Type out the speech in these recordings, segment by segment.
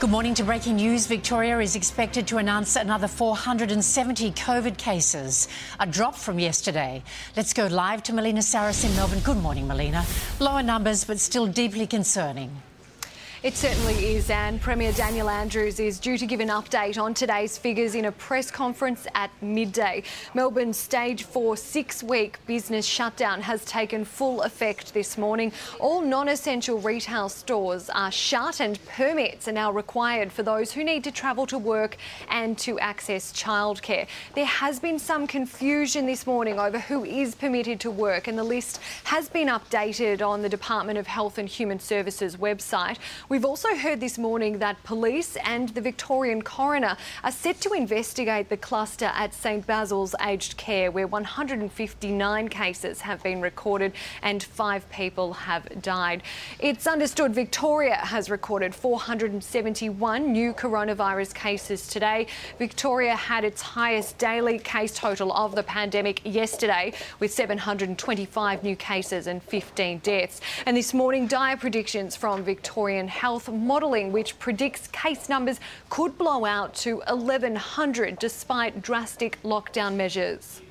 Good morning to breaking news. Victoria is expected to announce another 470 COVID cases, a drop from yesterday. Let's go live to Melina Sarris in Melbourne. Good morning, Melina. Lower numbers, but still deeply concerning. It certainly is, and Premier Daniel Andrews is due to give an update on today's figures in a press conference at midday. Melbourne's stage four six week business shutdown has taken full effect this morning. All non essential retail stores are shut, and permits are now required for those who need to travel to work and to access childcare. There has been some confusion this morning over who is permitted to work, and the list has been updated on the Department of Health and Human Services website. We've also heard this morning that police and the Victorian coroner are set to investigate the cluster at St Basil's Aged Care, where 159 cases have been recorded and five people have died. It's understood Victoria has recorded 471 new coronavirus cases today. Victoria had its highest daily case total of the pandemic yesterday, with 725 new cases and 15 deaths. And this morning, dire predictions from Victorian Health modelling, which predicts case numbers could blow out to 1,100 despite drastic lockdown measures.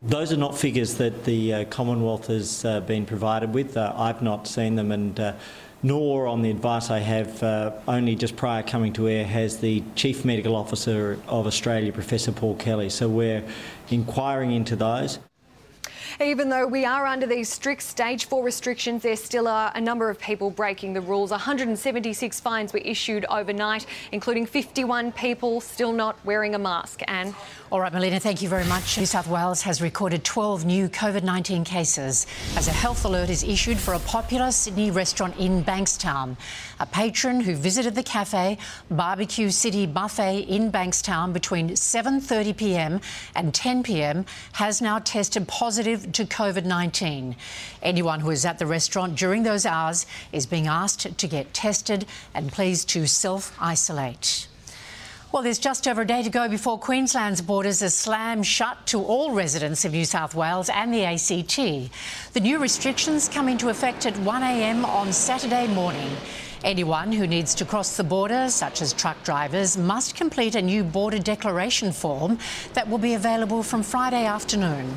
Those are not figures that the uh, Commonwealth has uh, been provided with. Uh, I've not seen them, and uh, nor on the advice I have, uh, only just prior coming to air, has the Chief Medical Officer of Australia, Professor Paul Kelly. So we're inquiring into those. Even though we are under these strict stage four restrictions, there still are a number of people breaking the rules. 176 fines were issued overnight, including 51 people still not wearing a mask. And All right, Melina, thank you very much. New South Wales has recorded 12 new COVID 19 cases as a health alert is issued for a popular Sydney restaurant in Bankstown. A patron who visited the cafe Barbecue City Buffet in Bankstown between 7:30 p.m. and 10 p.m. has now tested positive to COVID 19. Anyone who is at the restaurant during those hours is being asked to get tested and please to self isolate. Well, there's just over a day to go before Queensland's borders are slammed shut to all residents of New South Wales and the ACT. The new restrictions come into effect at 1am on Saturday morning. Anyone who needs to cross the border, such as truck drivers, must complete a new border declaration form that will be available from Friday afternoon.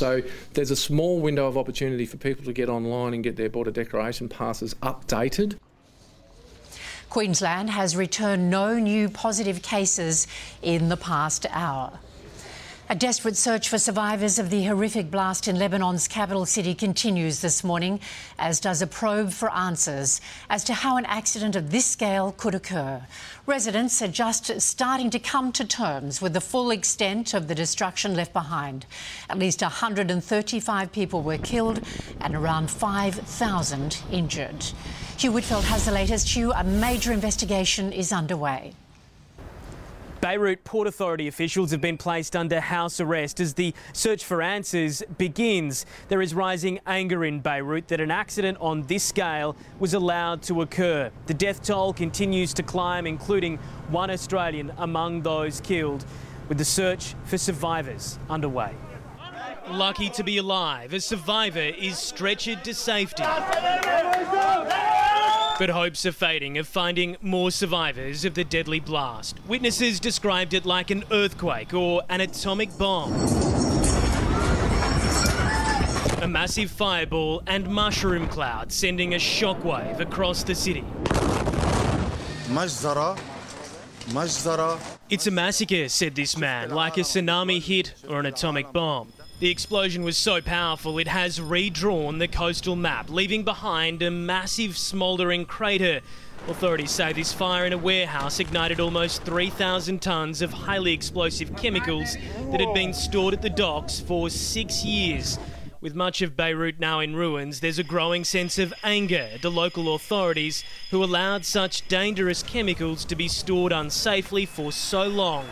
So there's a small window of opportunity for people to get online and get their border declaration passes updated. Queensland has returned no new positive cases in the past hour. A desperate search for survivors of the horrific blast in Lebanon's capital city continues this morning, as does a probe for answers as to how an accident of this scale could occur. Residents are just starting to come to terms with the full extent of the destruction left behind. At least 135 people were killed and around 5,000 injured. Hugh Whitfeld has the latest. Hugh, a major investigation is underway. Beirut Port Authority officials have been placed under house arrest as the search for answers begins. There is rising anger in Beirut that an accident on this scale was allowed to occur. The death toll continues to climb, including one Australian among those killed, with the search for survivors underway. Lucky to be alive, a survivor is stretchered to safety. But hopes are fading of finding more survivors of the deadly blast. Witnesses described it like an earthquake or an atomic bomb. A massive fireball and mushroom cloud sending a shockwave across the city. It's a massacre, said this man, like a tsunami hit or an atomic bomb. The explosion was so powerful it has redrawn the coastal map, leaving behind a massive smouldering crater. Authorities say this fire in a warehouse ignited almost 3,000 tonnes of highly explosive chemicals that had been stored at the docks for six years. With much of Beirut now in ruins, there's a growing sense of anger at the local authorities who allowed such dangerous chemicals to be stored unsafely for so long.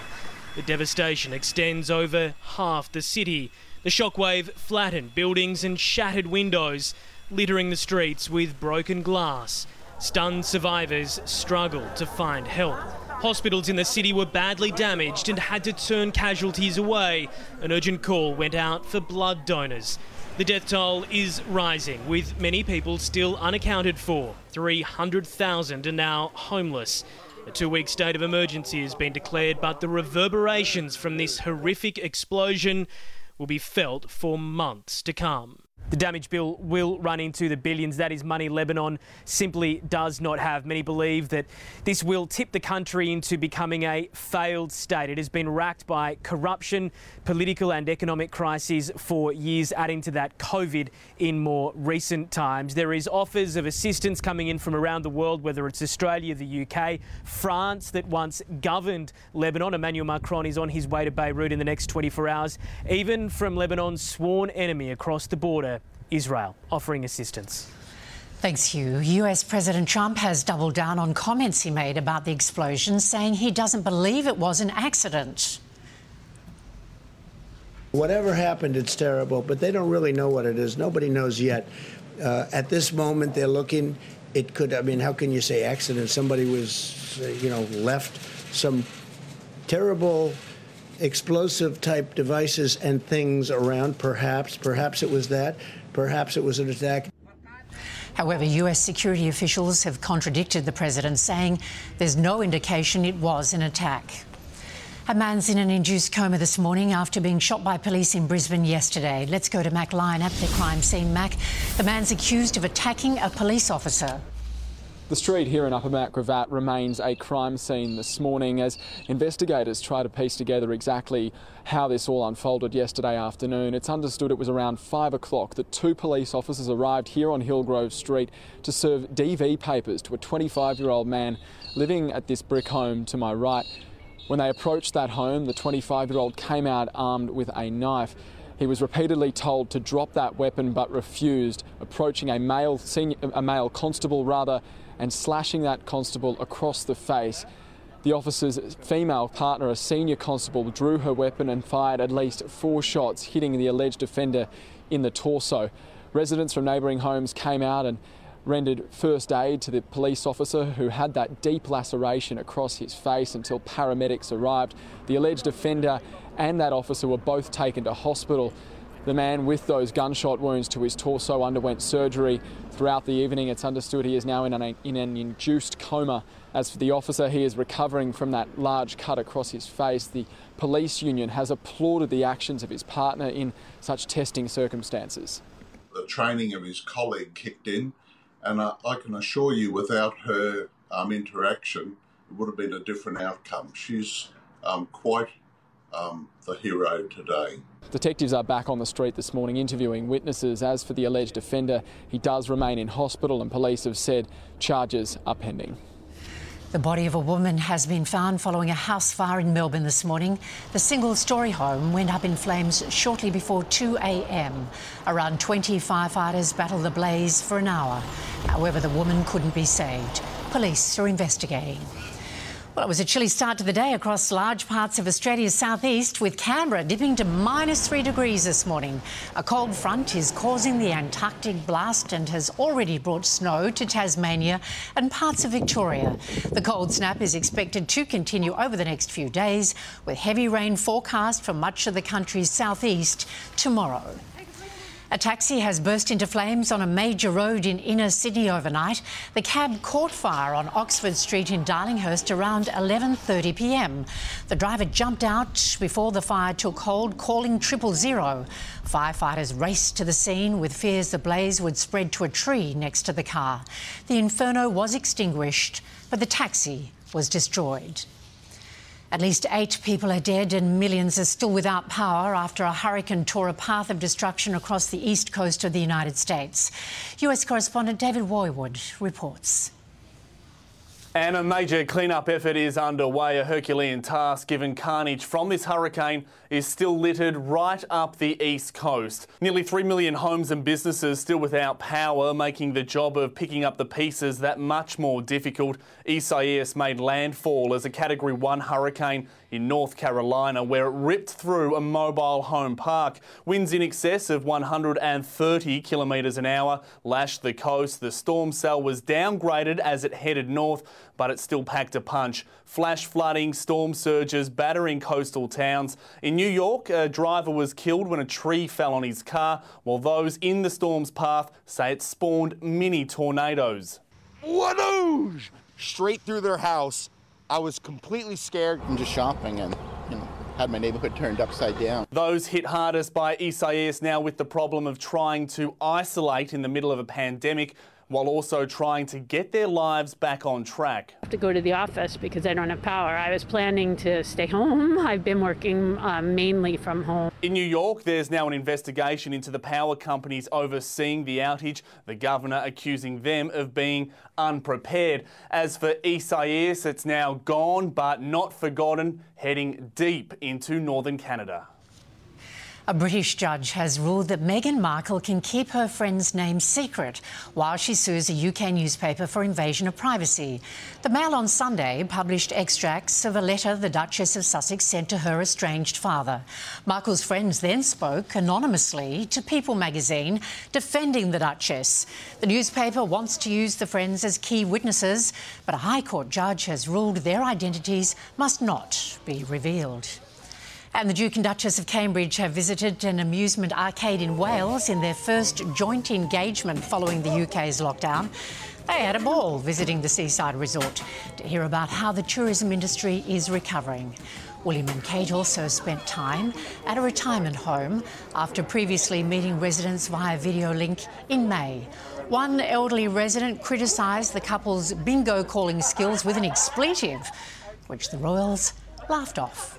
The devastation extends over half the city. The shockwave flattened buildings and shattered windows, littering the streets with broken glass. Stunned survivors struggled to find help. Hospitals in the city were badly damaged and had to turn casualties away. An urgent call went out for blood donors. The death toll is rising, with many people still unaccounted for. 300,000 are now homeless. A two week state of emergency has been declared, but the reverberations from this horrific explosion will be felt for months to come. The damage bill will run into the billions. That is money Lebanon simply does not have. Many believe that this will tip the country into becoming a failed state. It has been racked by corruption, political and economic crises for years, adding to that COVID in more recent times. There is offers of assistance coming in from around the world, whether it's Australia, the UK, France, that once governed Lebanon. Emmanuel Macron is on his way to Beirut in the next 24 hours, even from Lebanon's sworn enemy across the border. Israel offering assistance. Thanks, Hugh. US President Trump has doubled down on comments he made about the explosion, saying he doesn't believe it was an accident. Whatever happened, it's terrible, but they don't really know what it is. Nobody knows yet. Uh, at this moment, they're looking. It could, I mean, how can you say accident? Somebody was, uh, you know, left some terrible explosive type devices and things around. Perhaps, perhaps it was that. Perhaps it was an attack. However, US security officials have contradicted the president, saying there's no indication it was an attack. A man's in an induced coma this morning after being shot by police in Brisbane yesterday. Let's go to Mac Lyon at the crime scene. Mac, the man's accused of attacking a police officer. The street here in Upper Mount Gravatt remains a crime scene this morning as investigators try to piece together exactly how this all unfolded yesterday afternoon. It's understood it was around 5 o'clock that two police officers arrived here on Hillgrove Street to serve DV papers to a 25 year old man living at this brick home to my right. When they approached that home, the 25 year old came out armed with a knife. He was repeatedly told to drop that weapon but refused, approaching a male, senior, a male constable rather and slashing that constable across the face. The officer's female partner, a senior constable, drew her weapon and fired at least four shots, hitting the alleged offender in the torso. Residents from neighbouring homes came out and rendered first aid to the police officer who had that deep laceration across his face until paramedics arrived. The alleged offender and that officer were both taken to hospital. The man with those gunshot wounds to his torso underwent surgery throughout the evening. It's understood he is now in an, in an induced coma. As for the officer, he is recovering from that large cut across his face. The police union has applauded the actions of his partner in such testing circumstances. The training of his colleague kicked in, and I, I can assure you, without her um, interaction, it would have been a different outcome. She's um, quite um, the hero today. Detectives are back on the street this morning interviewing witnesses. As for the alleged offender, he does remain in hospital and police have said charges are pending. The body of a woman has been found following a house fire in Melbourne this morning. The single story home went up in flames shortly before 2 a.m. Around 20 firefighters battled the blaze for an hour. However, the woman couldn't be saved. Police are investigating. Well, it was a chilly start to the day across large parts of Australia's southeast, with Canberra dipping to minus three degrees this morning. A cold front is causing the Antarctic blast and has already brought snow to Tasmania and parts of Victoria. The cold snap is expected to continue over the next few days, with heavy rain forecast for much of the country's southeast tomorrow. A taxi has burst into flames on a major road in inner Sydney overnight. The cab caught fire on Oxford Street in Darlinghurst around 11:30 p.m. The driver jumped out before the fire took hold, calling triple zero. Firefighters raced to the scene with fears the blaze would spread to a tree next to the car. The inferno was extinguished, but the taxi was destroyed. At least eight people are dead and millions are still without power after a hurricane tore a path of destruction across the east coast of the United States. US correspondent David Woiwod reports. And a major cleanup effort is underway, a Herculean task given carnage from this hurricane is still littered right up the east coast. Nearly 3 million homes and businesses still without power, making the job of picking up the pieces that much more difficult. Isaias made landfall as a Category 1 hurricane in North Carolina, where it ripped through a mobile home park. Winds in excess of 130 kilometres an hour lashed the coast. The storm cell was downgraded as it headed north, but it still packed a punch. Flash flooding, storm surges battering coastal towns. In New York, a driver was killed when a tree fell on his car, while those in the storm's path say it spawned mini tornadoes. Straight through their house. I was completely scared. I'm just shopping and, you know, had my neighborhood turned upside down. Those hit hardest by Isaias now with the problem of trying to isolate in the middle of a pandemic while also trying to get their lives back on track. I have to go to the office because I don't have power. I was planning to stay home. I've been working um, mainly from home. In New York, there's now an investigation into the power companies overseeing the outage, the governor accusing them of being unprepared. As for Isaias, it's now gone but not forgotten, heading deep into northern Canada. A British judge has ruled that Meghan Markle can keep her friend's name secret while she sues a UK newspaper for invasion of privacy. The Mail on Sunday published extracts of a letter the Duchess of Sussex sent to her estranged father. Markle's friends then spoke anonymously to People magazine defending the Duchess. The newspaper wants to use the friends as key witnesses, but a High Court judge has ruled their identities must not be revealed. And the Duke and Duchess of Cambridge have visited an amusement arcade in Wales in their first joint engagement following the UK's lockdown. They had a ball visiting the seaside resort to hear about how the tourism industry is recovering. William and Kate also spent time at a retirement home after previously meeting residents via video link in May. One elderly resident criticised the couple's bingo calling skills with an expletive, which the royals laughed off.